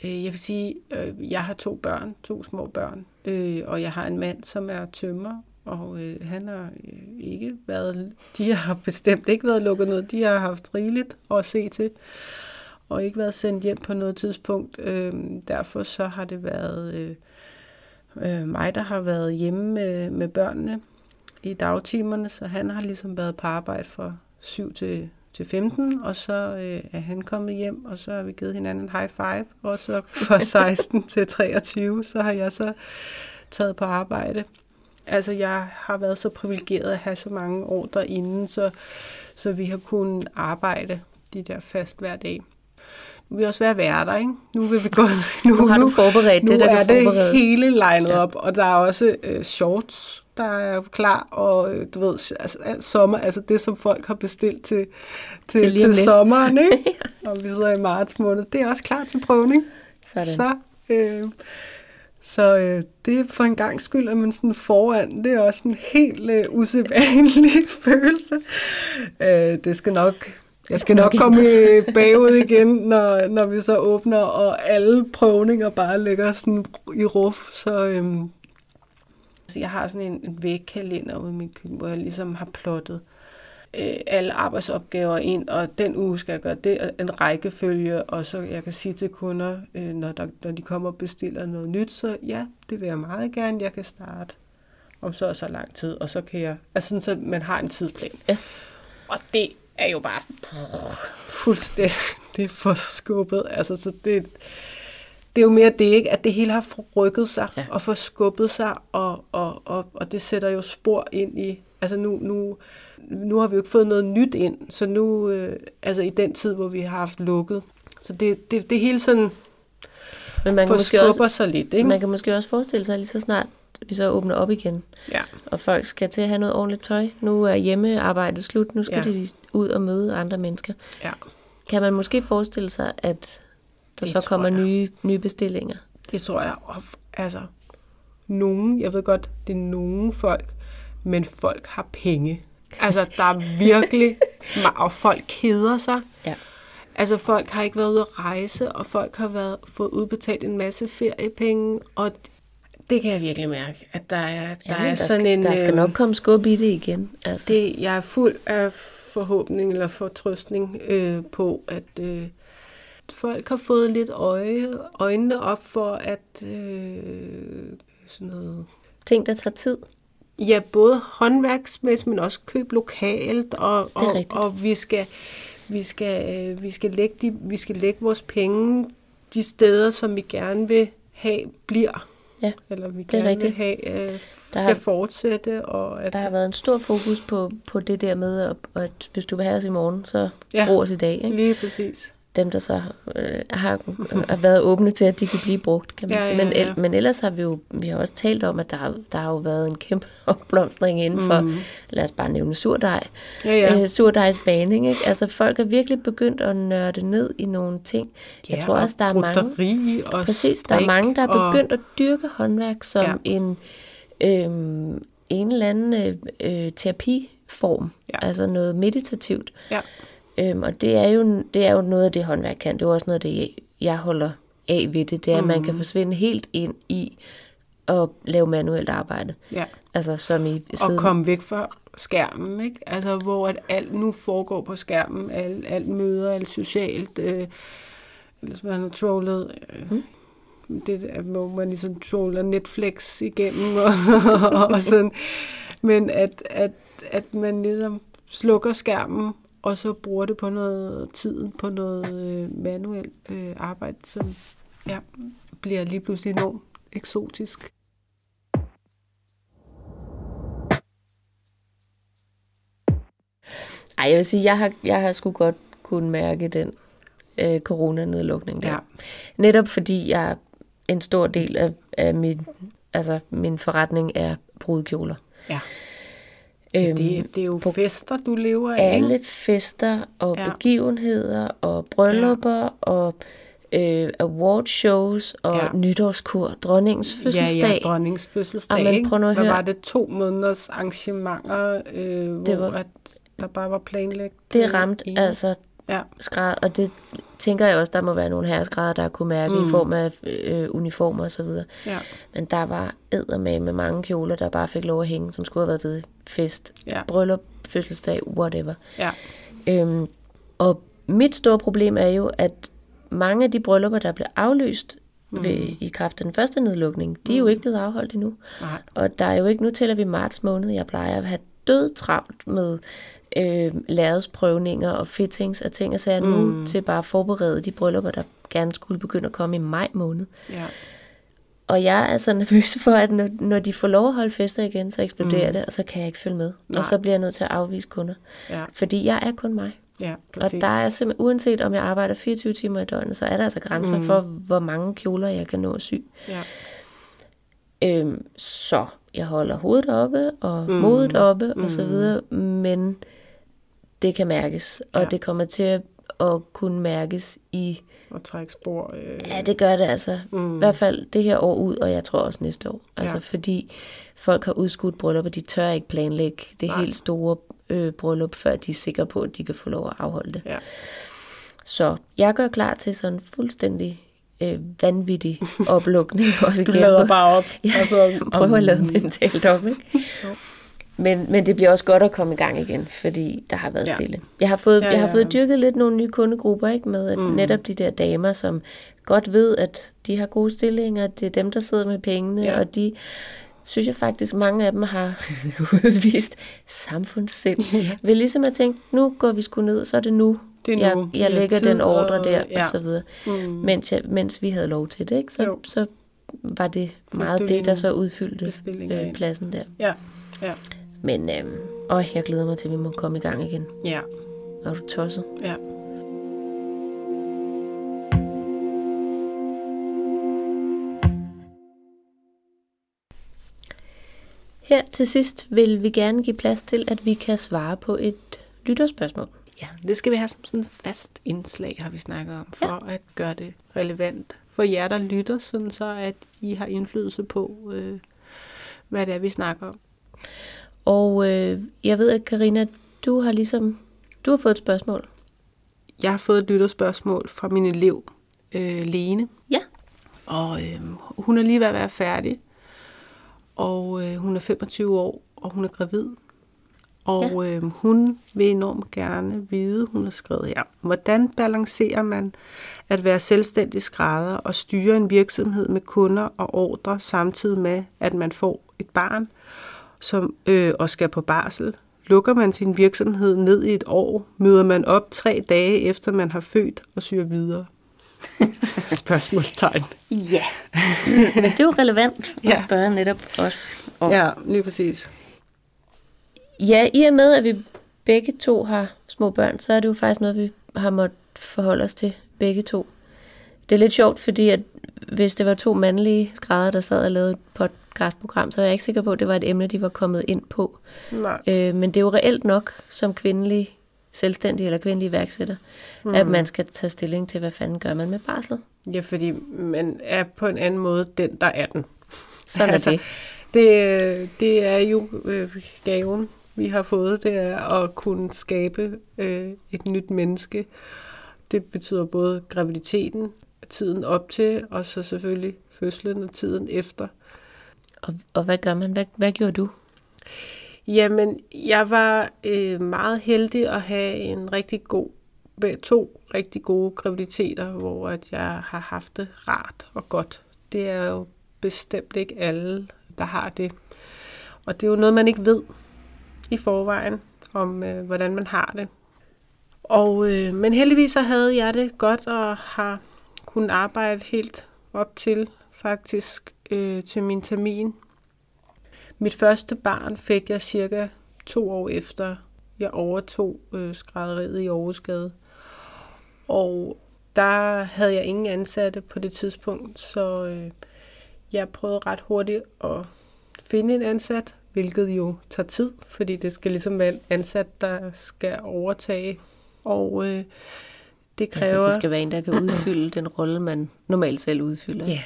øh, jeg vil sige, øh, jeg har to børn, to små børn, øh, og jeg har en mand, som er tømmer, og øh, han har øh, ikke været, de har bestemt ikke været lukket ned, de har haft rigeligt at se til, og ikke været sendt hjem på noget tidspunkt. Øh, derfor så har det været øh, øh, mig, der har været hjemme med, med børnene i dagtimerne, så han har ligesom været på arbejde fra 7 til, til 15, og så øh, er han kommet hjem, og så har vi givet hinanden en high five, og så fra 16 til 23, så har jeg så taget på arbejde. Altså, jeg har været så privilegeret at have så mange år derinde, så, så vi har kunnet arbejde de der fast hver dag. Nu vi også være værter, ikke? Nu vil vi godt... Nu, nu har du forberedt nu det, der er kan det forberede. hele legnet ja. op, og der er også øh, shorts, der er klar, og øh, du ved, altså, alt sommer, altså det, som folk har bestilt til, til, Til til, sommeren, ikke? og vi sidder i marts måned, det er også klar til prøvning. Sådan. Så, øh, så øh, det er for en gang skyld, at man sådan foran, det er også en helt øh, usædvanlig følelse. Øh, det skal nok, jeg skal nok komme i- bagud igen, når, når vi så åbner, og alle prøvninger bare ligger sådan i ruf. Så øh, jeg har sådan en, en vægkalender ude i min køkken, hvor jeg ligesom har plottet øh, alle arbejdsopgaver ind, og den uge skal jeg gøre det, og en rækkefølge, og så jeg kan sige til kunder, øh, når, der, når de kommer og bestiller noget nyt, så ja, det vil jeg meget gerne, jeg kan starte om så og så lang tid, og så kan jeg, altså sådan, så man har en tidsplan. Ja. Og det er jo bare sådan, fuldstændig, det er for skubbet, altså så det, det er jo mere det, ikke? at det hele har rykket sig Ja. og forskubbet sig, og, og, og, og det sætter jo spor ind i, altså nu, nu, nu har vi jo ikke fået noget nyt ind, så nu, øh, altså i den tid, hvor vi har haft lukket, så det, det, det hele sådan Men man kan, måske også, sig lidt, ikke? man kan måske også forestille sig, at lige så snart vi så åbner op igen, Ja, og folk skal til at have noget ordentligt tøj. Nu er hjemmearbejdet slut, nu skal ja. De ud og møde andre mennesker. ja, Kan man måske forestille sig, at der Det så kommer jeg. nye, nye bestillinger? det tror jeg. Og, altså, nogen, jeg ved godt, det er nogen folk, men folk har penge. Altså, der er virkelig, og folk keder sig. Ja. Altså, folk har ikke været ude at rejse, og folk har været, fået udbetalt en masse feriepenge, og det kan jeg virkelig mærke, at der er, der Jamen, er der sådan skal, en... Der skal øh, nok komme skub i det igen. Altså. det, jeg er fuld af forhåbning eller fortrøstning øh, på, at øh, folk har fået lidt øje, øjnene op for, at øh, sådan noget... Ting, der tager tid. Ja, både håndværksmæssigt, men også køb lokalt, og, og, rigtigt. og vi skal, vi skal, øh, vi skal, lægge de, vi skal lægge vores penge de steder, som vi gerne vil have, bliver. Ja, Eller vi det er gerne rigtigt. vil have, øh, Der skal har- fortsætte. Og at, Der har været en stor fokus på, på det der med, at, at hvis du vil have os i morgen, så Ja. brug os i dag. Ikke? Lige præcis. Dem, der så øh, har, har været åbne til, at de kunne blive brugt, kan man Ja, sige. ja, Men, ja. el, men ellers har vi jo vi har også talt om, at der, der har jo været en kæmpe opblomstring inden for, mm. lad os bare nævne surdej. Ja, ja. Øh, surdejsbaning, ikke? Altså folk er virkelig begyndt at nørde ned i nogle ting. Jeg Ja, tror og også, der er mange... og Præcis, der er mange, der er og- begyndt at dyrke håndværk som ja. Ja. en, øhm, en eller anden øh, øh, terapiform, ja. Ja. altså noget meditativt. Ja, Øhm, og det er, jo, det er jo noget af det, håndværk kan. Det er jo også noget af det, jeg holder af ved det. Det er, at man kan forsvinde helt ind i at lave manuelt arbejde. ja. Altså som i Og siden. komme væk fra skærmen, ikke? Altså, hvor at alt nu foregår på skærmen, alt, alt møder, alt socialt, øh, ellers man har trollet, øh, Mm. det er, hvor man ligesom troller Netflix igennem, og, og sådan, men at, at, at man ligesom slukker skærmen, og så bruger det på noget tiden, på noget øh, manuelt øh, arbejde, som ja, bliver lige pludselig enormt eksotisk. Ej, jeg vil sige, jeg har, jeg har sgu godt kunne mærke den øh, coronanedlukning der. Ja. Netop fordi jeg en stor del af, af min, altså min forretning er brudkjoler. Ja. Øhm, Det, det er jo fester, du lever af, ikke? alle fester og ja. Begivenheder og bryllupper ja. og øh, awardshows og ja. Nytårskur, dronningens fødselsdag. Ja, ja, dronningens fødselsdag, ikke? prøv nu at Hvad høre. var det? To måneders arrangementer, øh, hvor var- at der bare var planlagt. Det øh, ramte altså Ja, skræd, og det tænker jeg også, der må være nogle herresgrader, der kunne mærke mm. i form af øh, uniformer og så videre. ja, Men der var eddermame med mange kjoler, der bare fik lov at hænge, som skulle have været til fest, Ja. bryllup, fødselsdag, whatever. ja, Øhm, og mit store problem er jo, at mange af de bryllupper, der blev aflyst mm. ved, i kraft af den første nedlukning, de er jo ikke blevet afholdt endnu. nej, Og der er jo ikke, nu tæller vi marts måned, jeg plejer at have død travlt med øh, lærredsprøvninger og fittings og ting, og så er mm. nu til bare at forberede de bryllupper, der gerne skulle begynde at komme i maj måned. Ja. Og jeg er så nervøs for, at når, når de får lov at holde fester igen, så eksploderer mm. det, og så kan jeg ikke følge med. Nej. Og så bliver jeg nødt til at afvise kunder. Ja. Fordi jeg er kun mig. Ja, Og der er simpelthen, uanset om jeg arbejder 24 timer i døgnet, så er der altså grænser mm. for, hvor mange kjoler jeg kan nå at sy. Ja. Øhm, så jeg holder hovedet oppe og mm. modet oppe mm. og så videre, men det kan mærkes, og Ja. det kommer til at, at kunne mærkes i, Og trække spor. Øh, ja det gør det altså, mm. i hvert fald det her år ud, og jeg tror også næste år. Altså Ja. fordi folk har udskudt bryllup, og de tør ikke planlægge det Nej. helt store øh, bryllup, før de er sikre på, at de kan få lov at afholde det. ja. Så jeg gør klar til sådan en fuldstændig øh, vanvittig oplukning. Også Du igen lader bare op. Ja, Altså, prøver at lade mentalt op, ikke? Men, men det bliver også godt at komme i gang igen, fordi der har været Ja. stille. Jeg har fået, Ja, jeg har ja. fået dyrket lidt nogle nye kundegrupper, ikke? Med at mm. netop de der damer, som godt ved, at de har gode stillinger, det er dem, der sidder med pengene, Ja. ja. og de synes jeg faktisk, mange af dem har udvist samfundssind. ja. Ved ligesom at tænke, nu går vi sgu ned, så er det nu, Det er jeg, nu. jeg har lægger den ordre og- der, ja. og så videre. Mm. Mens, jeg, mens vi havde lov til det, ikke? Så, Jo. så var det meget det, der så udfyldte øh, pladsen der. Ja, ja, Men øhm, åh, jeg glæder mig til, at vi må komme i gang igen. ja, Er du tosset? ja. Her til sidst vil vi gerne give plads til, at vi kan svare på et lytterspørgsmål. Ja, det skal vi have som sådan fast indslag, har vi snakket om, for ja. at gøre det relevant for jer, der lytter, sådan så at I har indflydelse på, øh, hvad det er, vi snakker om. Og øh, jeg ved, at Karina, du har ligesom du har fået et spørgsmål. Jeg har fået et lytterspørgsmål fra min elev, øh, Lene, Ja. og øh, hun er lige ved at være færdig, og øh, hun er 25 år, og hun er gravid. Og øh, hun vil enormt gerne vide, hun har skrevet her, hvordan balancerer man at være selvstændig skrædder og styre en virksomhed med kunder og ordre, samtidig med, at man får et barn, som øh, og skal på barsel. Lukker man sin virksomhed ned i et år, møder man op tre dage efter man har født og syr videre. Spørgsmålstegn. Ja. Men det er jo relevant at Ja. spørge netop os om. Ja, lige præcis. Ja, i og med, at vi begge to har små børn, så er det jo faktisk noget, vi har måttet forholde os til begge to. Det er lidt sjovt, fordi at hvis det var to mandlige skrædder, der sad og lavede et podcastprogram, så er jeg ikke sikker på, at det var et emne, de var kommet ind på. Nej. Øh, men det er jo reelt nok som kvindelig selvstændig eller kvindelig iværksætter, mm. at man skal tage stilling til, hvad fanden gør man med barsel. Ja, fordi man er på en anden måde den, der er den. Sådan altså, er det. det. Det er jo øh, gaven, vi har fået, det er at kunne skabe øh, et nyt menneske. Det betyder både graviditeten, tiden op til, og så selvfølgelig fødslen og tiden efter. Og, og hvad gør man? Hvad, hvad gjorde du? Jamen, jeg var øh, meget heldig at have en rigtig god, to rigtig gode graviditeter, hvor at jeg har haft det rart og godt. Det er jo bestemt ikke alle, der har det. Og det er jo noget, man ikke ved i forvejen, om øh, hvordan man har det. Og, øh, men heldigvis så havde jeg det godt og har kunnet arbejde helt op til faktisk øh, til min termin mit første barn fik jeg cirka to år efter, jeg overtog øh, skrædderiet i Aarhusgade. Og der havde jeg ingen ansatte på det tidspunkt, så øh, jeg prøvede ret hurtigt at finde en ansat, hvilket jo tager tid, fordi det skal ligesom være en ansat, der skal overtage. Og øh, det kræver... Altså, det skal være en, der kan udfylde den rolle, man normalt selv udfylder. Ja.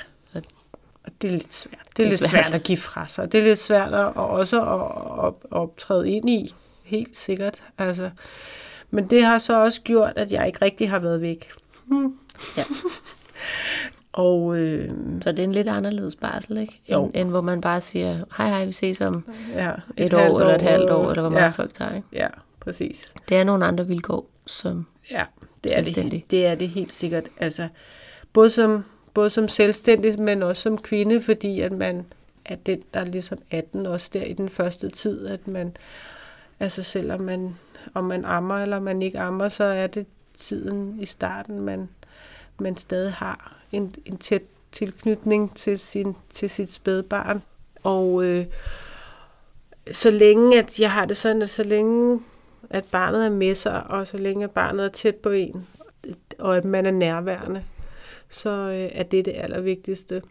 Og det er lidt svært. Det er, lidt svært. svært at give fra sig. Det er lidt svært at, og også at, at, at optræde ind i. Helt sikkert. Altså. Men det har så også gjort, at jeg ikke rigtig har været væk. Hmm. Ja. Og øh, Så det er en lidt anderledes barsel, ikke? Jo. End, end hvor man bare siger, hej hej, vi ses om ja, et, et år, eller et halvt år, eller hvor meget ja, folk tager, ikke? Ja, præcis. Det er nogle andre vilkår, som... Ja, det er det, det er det helt sikkert. Altså, både som, både som selvstændig, men også som kvinde, fordi at man er den, der ligesom er den også der i den første tid, at man, altså selvom man om man ammer eller man ikke ammer, så er det tiden i starten, man, man stadig har en, en tæt tilknytning til, sin, til sit spædbarn. Og øh, så længe at jeg har det sådan, at så længe at barnet er med sig, og så længe at barnet er tæt på en, og at man er nærværende, så øh, er det det allervigtigste.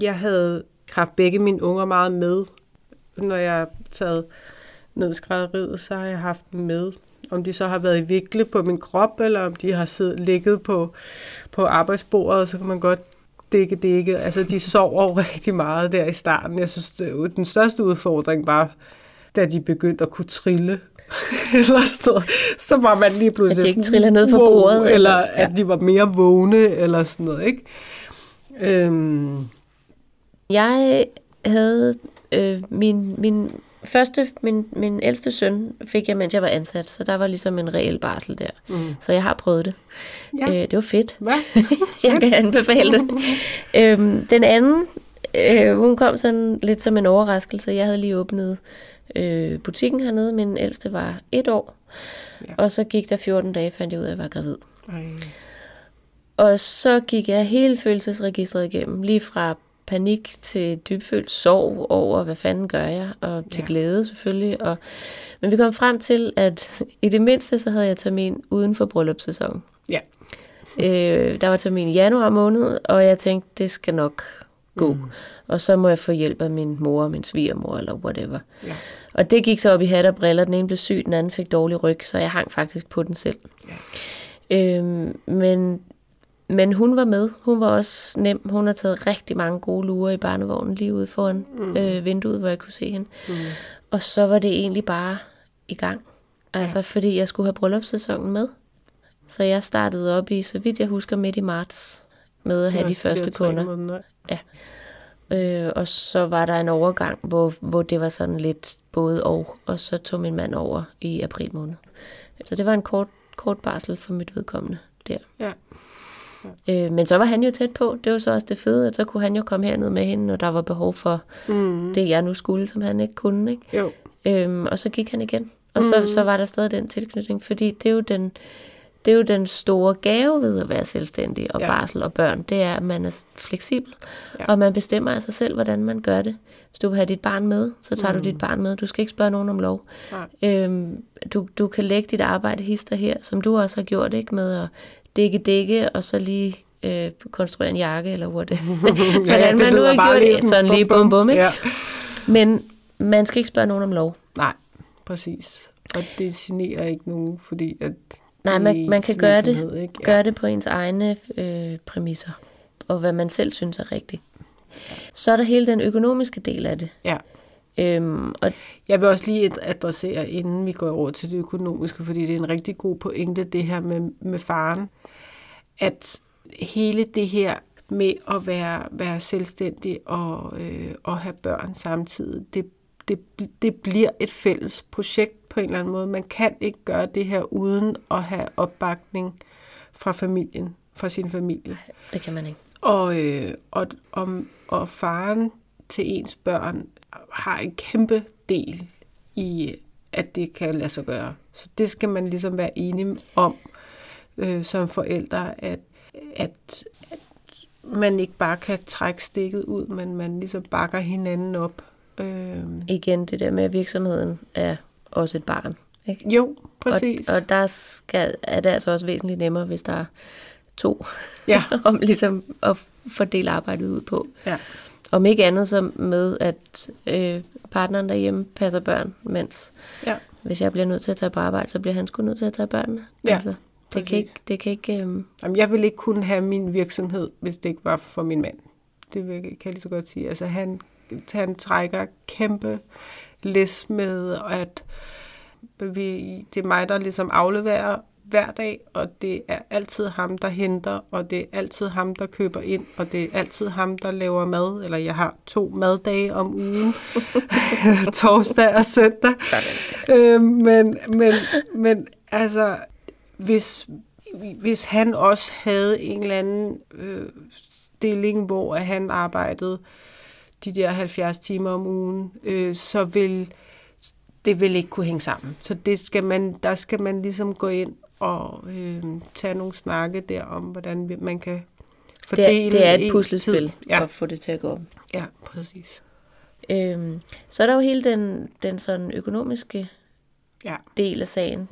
Jeg havde haft begge mine unger meget med. Når jeg har taget ned skrædderiet, så har jeg haft dem med. Om de så har været i vikle på min krop, eller om de har siddet, ligget på, på arbejdsbordet, så kan man godt dække dække. Altså, de sover rigtig meget der i starten. Jeg synes, det, den største udfordring var, da de begyndte at kunne trille. eller så, så var man lige pludselig At de ikke triller ned fra bordet. Eller, eller ja. at de var mere vågne, eller sådan noget, ikke? Øhm. Jeg havde øh, min, min første, min, min ældste søn fik jeg, mens jeg var ansat, så der var ligesom en reel barsel der. Mm. Så jeg har prøvet det. Ja. Øh, det var fedt. Hvad? jeg kan anbefale det. øhm, den anden, øh, hun kom sådan lidt som en overraskelse. Jeg havde lige åbnet øh, butikken hernede. Min ældste var et år. Ja. Og så gik der 14 dage, fandt jeg ud af, at jeg var gravid. Ej. Og så gik jeg hele følelsesregistret igennem, lige fra panik til dybfølt sorg over, hvad fanden gør jeg, og til ja. glæde selvfølgelig. Og, men vi kom frem til, at i det mindste, så havde jeg termin uden for bryllupssæsonen. Ja. Øh, der var termin i januar måned, og jeg tænkte, det skal nok gå. Mm. Og så må jeg få hjælp af min mor, min svigermor eller whatever. Ja. Og det gik så op i hat og briller. Den ene blev syg, den anden fik dårlig ryg, så jeg hang faktisk på den selv. Ja. Øhm, men men hun var med. Hun var også nem. Hun har taget rigtig mange gode lurer i barnevognen lige ude foran mm. øh, vinduet, hvor jeg kunne se hende. Mm. Og så var det egentlig bare i gang. Altså, ja. fordi jeg skulle have bryllupssæsonen med. Så jeg startede op i, så vidt jeg husker, midt i marts med at have de første kunder. Måneder. Ja. Øh, og så var der en overgang, hvor, hvor det var sådan lidt både og, og så tog min mand over i april måned. Så det var en kort, kort barsel for mit vedkommende der. Ja. Øh, men så var han jo tæt på. Det var så også det fede, at så kunne han jo komme herned med hende, når der var behov for mm. det, jeg nu skulle, som han ikke kunne. Ikke? Jo. Øhm, og så gik han igen. Og mm. så, så var der stadig den tilknytning, fordi det er jo den, det er jo den store gave ved at være selvstændig og ja. barsel og børn. Det er, at man er fleksibel, ja. og man bestemmer af sig selv, hvordan man gør det. Hvis du vil have dit barn med, så tager mm. du dit barn med. Du skal ikke spørge nogen om lov. Øhm, du, du kan lægge dit arbejde hister her, som du også har gjort, ikke med at dække dække, og så lige øh, konstruere en jakke, eller what det. ja, Hvordan man nu har gjort det, sådan lige bum bum, ikke? Ja. Men man skal ikke spørge nogen om lov. Nej, præcis. Og det generer ikke nogen, fordi at Nej, man, man kan gøre det, ikke? Ja. gøre det på ens egne øh, præmisser, og hvad man selv synes er rigtigt. Så er der hele den økonomiske del af det. Ja. Øhm, og jeg vil også lige adressere, inden vi går over til det økonomiske, fordi det er en rigtig god pointe, det her med, med faren, at hele det her med at være, være selvstændig og, øh, og have børn samtidig, det, det, det bliver et fælles projekt på en eller anden måde. Man kan ikke gøre det her uden at have opbakning fra familien, fra sin familie. Det kan man ikke. Og, øh, og, og, og faren til ens børn har en kæmpe del i, at det kan lade sig gøre. Så det skal man ligesom være enig om øh, som forældre, at, at, at man ikke bare kan trække stikket ud, men man ligesom bakker hinanden op. Øh. Igen det der med, at virksomheden er også et barn. Ikke? Jo, præcis. Og, og der skal, er det altså også væsentligt nemmere, hvis der er to, ja. om ligesom at fordele arbejdet ud på. Ja. Om ikke andet så med, at øh, partneren derhjemme passer børn, mens ja. hvis jeg bliver nødt til at tage på arbejde, så bliver han sgu nødt til at tage børnene. Ja. Altså, det kan ikke... Det kan ikke øh... Jamen, jeg vil ikke kunne have min virksomhed, hvis det ikke var for min mand. Det kan jeg lige så godt sige. Altså, han, han trækker kæmpe læs med, at vi, det er mig, der ligesom afleverer hver dag, og det er altid ham, der henter, og det er altid ham, der køber ind, og det er altid ham, der laver mad, eller jeg har to maddage om ugen, torsdag og søndag. Øh, men, men, men altså, hvis, hvis han også havde en eller anden øh, stilling, hvor han arbejdede de der 70 timer om ugen, øh, så vil det vil ikke kunne hænge sammen. Så det skal man, der skal man ligesom gå ind og øh, tage nogle snakke der om, hvordan man kan fordele det det er et puslespil ja. at få det til at gå om. Ja, præcis. Øhm, så er der jo hele den, den sådan økonomiske ja. del af sagen.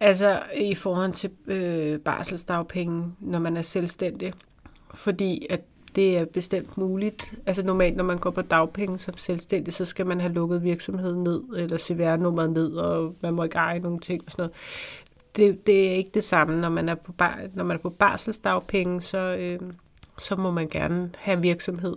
Altså i forhold til øh, barselsdagpenge, når man er selvstændig. Fordi at det er bestemt muligt. Altså normalt, når man går på dagpenge som selvstændig, så skal man have lukket virksomheden ned, eller CVR-nummeret ned, og man må ikke eje nogle ting og sådan noget. Det, det er ikke det samme. Når man er på, bar, når man er på barselsdagpenge, så, øh, så må man gerne have virksomhed.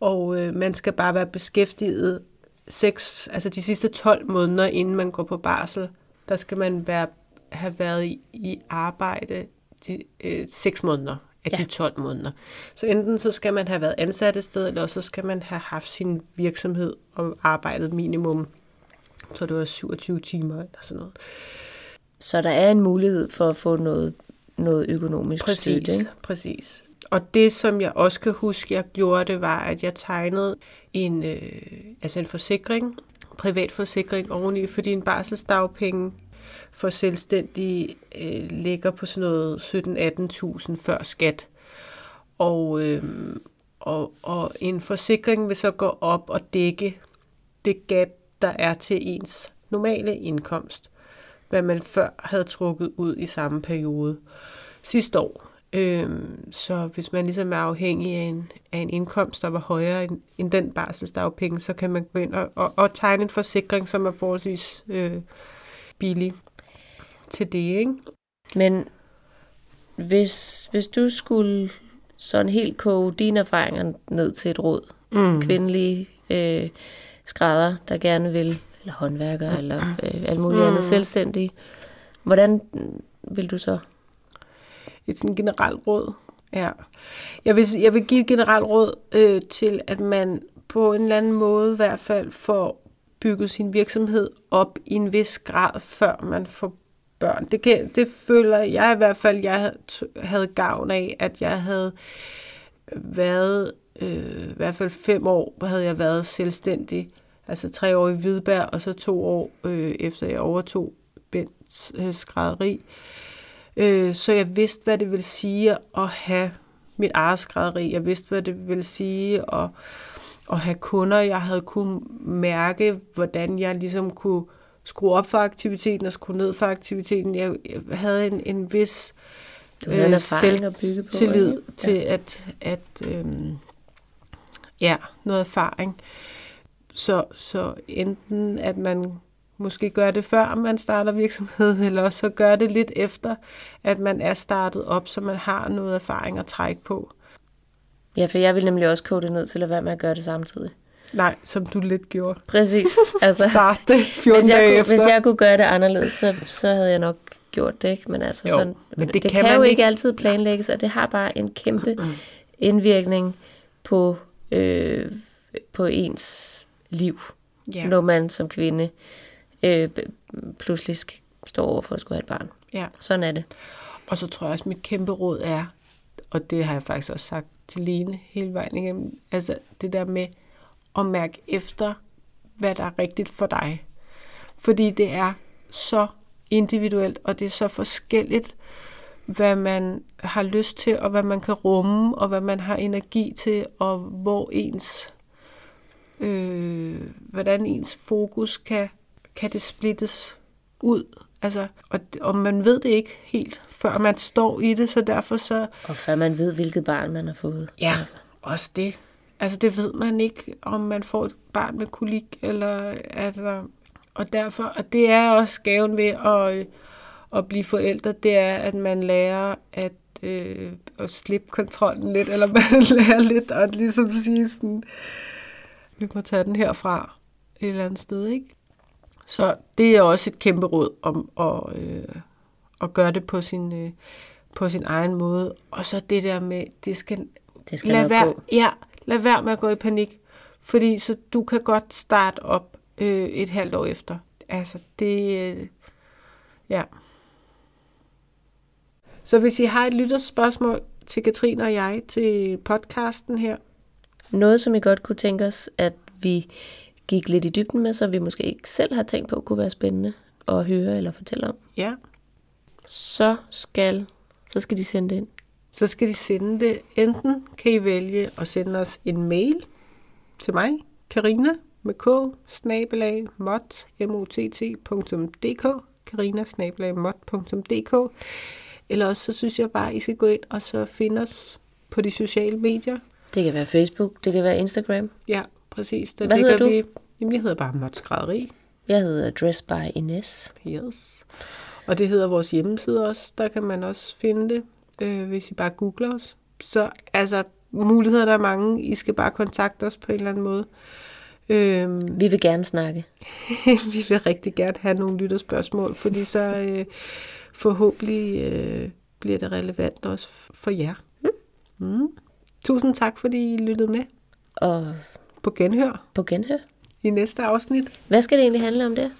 Og øh, man skal bare være beskæftiget seks, altså de sidste 12 måneder, inden man går på barsel, der skal man være, have været i, i arbejde de, øh, 6 måneder af ja. de 12 måneder. Så enten så skal man have været ansat et sted, eller så skal man have haft sin virksomhed og arbejdet minimum, så det var 27 timer eller sådan noget. Så der er en mulighed for at få noget, noget økonomisk præcis, støtte, ikke? Præcis. Og det, som jeg også kan huske, jeg gjorde, det var, at jeg tegnede en, øh, altså en forsikring, privat forsikring oveni, fordi en barselsdagpenge for selvstændige øh, ligger på sådan noget 17-18.000 før skat. Og, øh, og, og en forsikring vil så gå op og dække det gap, der er til ens normale indkomst, hvad man før havde trukket ud i samme periode sidste år. Øhm, så hvis man ligesom er afhængig af en, af en indkomst, der var højere end, end den barselsdagpenge, så kan man gå ind og, og, og tegne en forsikring, som er forholdsvis øh, billig til det, ikke? Men hvis, hvis du skulle sådan helt koge dine erfaringer ned til et råd, mm. kvindelige øh, skrædder, der gerne vil, eller håndværker, mm. eller øh, alt muligt mm. andet selvstændige, hvordan vil du så et sådan generelt råd. Ja. Jeg vil, jeg vil give et generelt råd øh, til, at man på en eller anden måde i hvert fald får bygget sin virksomhed op i en vis grad, før man får børn. Det, kan, det føler jeg i hvert fald, jeg havde gavn af, at jeg havde været, øh, i hvert fald fem år, havde jeg været selvstændig. Altså tre år i Hvidberg, og så to år øh, efter jeg overtog Bents øh, skrædderi. Øh, Øh, så jeg vidste, hvad det ville sige at have mit eget skrædderi. Jeg vidste, hvad det ville sige at, at have kunder. Jeg havde kunne mærke, hvordan jeg ligesom kunne skrue op for aktiviteten og skrue ned for aktiviteten. Jeg, jeg havde en, en vis øh, selvtillid ja. til at, at øhm, ja, noget erfaring. Så, så enten at man måske gøre det før man starter virksomhed, eller også så gør det lidt efter, at man er startet op, så man har noget erfaring at trække på. Ja, for jeg vil nemlig også kode det ned til at være med at gøre det samtidig. Nej, som du lidt gjorde. Præcis. Altså, Start det 14 hvis jeg, dage kunne, efter. Hvis jeg kunne gøre det anderledes, så, så havde jeg nok gjort det, ikke? Men altså, jo, sådan, men det, det kan, kan jo ikke altid planlægges, og det har bare en kæmpe indvirkning på, øh, på ens liv, ja. når man som kvinde øh, pludselig står over for at skulle have et barn. Ja. Sådan er det. Og så tror jeg også, at mit kæmpe råd er, og det har jeg faktisk også sagt til Lene hele vejen igennem, altså det der med at mærke efter, hvad der er rigtigt for dig. Fordi det er så individuelt, og det er så forskelligt, hvad man har lyst til, og hvad man kan rumme, og hvad man har energi til, og hvor ens, øh, hvordan ens fokus kan kan det splittes ud. Altså, og, og man ved det ikke helt, før man står i det, så derfor så... Og før man ved, hvilket barn man har fået. Ja, altså. også det. Altså, det ved man ikke, om man får et barn med kolik, eller... Altså, og derfor, og det er også gaven ved at, at blive forældre, det er, at man lærer at, øh, at slippe kontrollen lidt, eller man lærer lidt at ligesom sige sådan, vi må tage den herfra et eller andet sted, ikke? Så det er også et kæmpe råd om at, øh, at gøre det på sin, øh, på sin egen måde. Og så det der med, det skal, det skal lad, være, ja, lad være med at gå i panik. Fordi så du kan godt starte op øh, et halvt år efter. Altså det, øh, ja. Så hvis I har et lytterspørgsmål til Katrine og jeg til podcasten her. Noget, som I godt kunne tænke os, at vi gik lidt i dybden med, så vi måske ikke selv har tænkt på, kunne være spændende at høre eller fortælle om. Ja. Så skal, så skal de sende det ind. Så skal de sende det. Enten kan I vælge at sende os en mail til mig, Karina med k, snabelag, mot, mott.dk, karina, snabelag, mot.dk. Eller også så synes jeg bare, I skal gå ind og så finde os på de sociale medier. Det kan være Facebook, det kan være Instagram. Ja, præcis. Der Hvad du? Vi, jamen, jeg hedder bare Mot Skrædderi. Jeg hedder Dress by Ines. Yes. Og det hedder vores hjemmeside også. Der kan man også finde det, øh, hvis I bare googler os. Så altså, muligheder der er mange. I skal bare kontakte os på en eller anden måde. Øhm, Vi vil gerne snakke. vi vil rigtig gerne have nogle lytterspørgsmål, fordi så øh, forhåbentlig øh, bliver det relevant også for jer. Mm. Tusind tak, fordi I lyttede med Og på Genhør på genhør. I næste afsnit. Hvad skal det egentlig handle om der?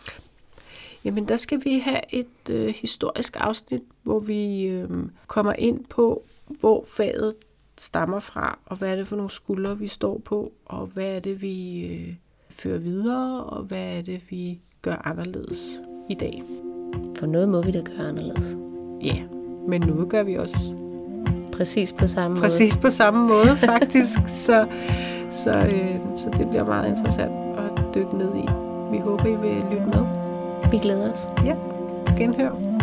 Jamen, der skal vi have et øh, historisk afsnit, hvor vi øh, kommer ind på, hvor faget stammer fra, og hvad er det for nogle skuldre, vi står på, og hvad er det, vi øh, fører videre, og hvad er det, vi gør anderledes i dag. For noget må vi da gøre anderledes. Ja, men nu gør vi også Præcis på samme præcis på samme måde, faktisk. så, så, øh, så det bliver meget interessant dykke ned i. Vi håber, I vil lytte med. Vi glæder os. Ja, genhør.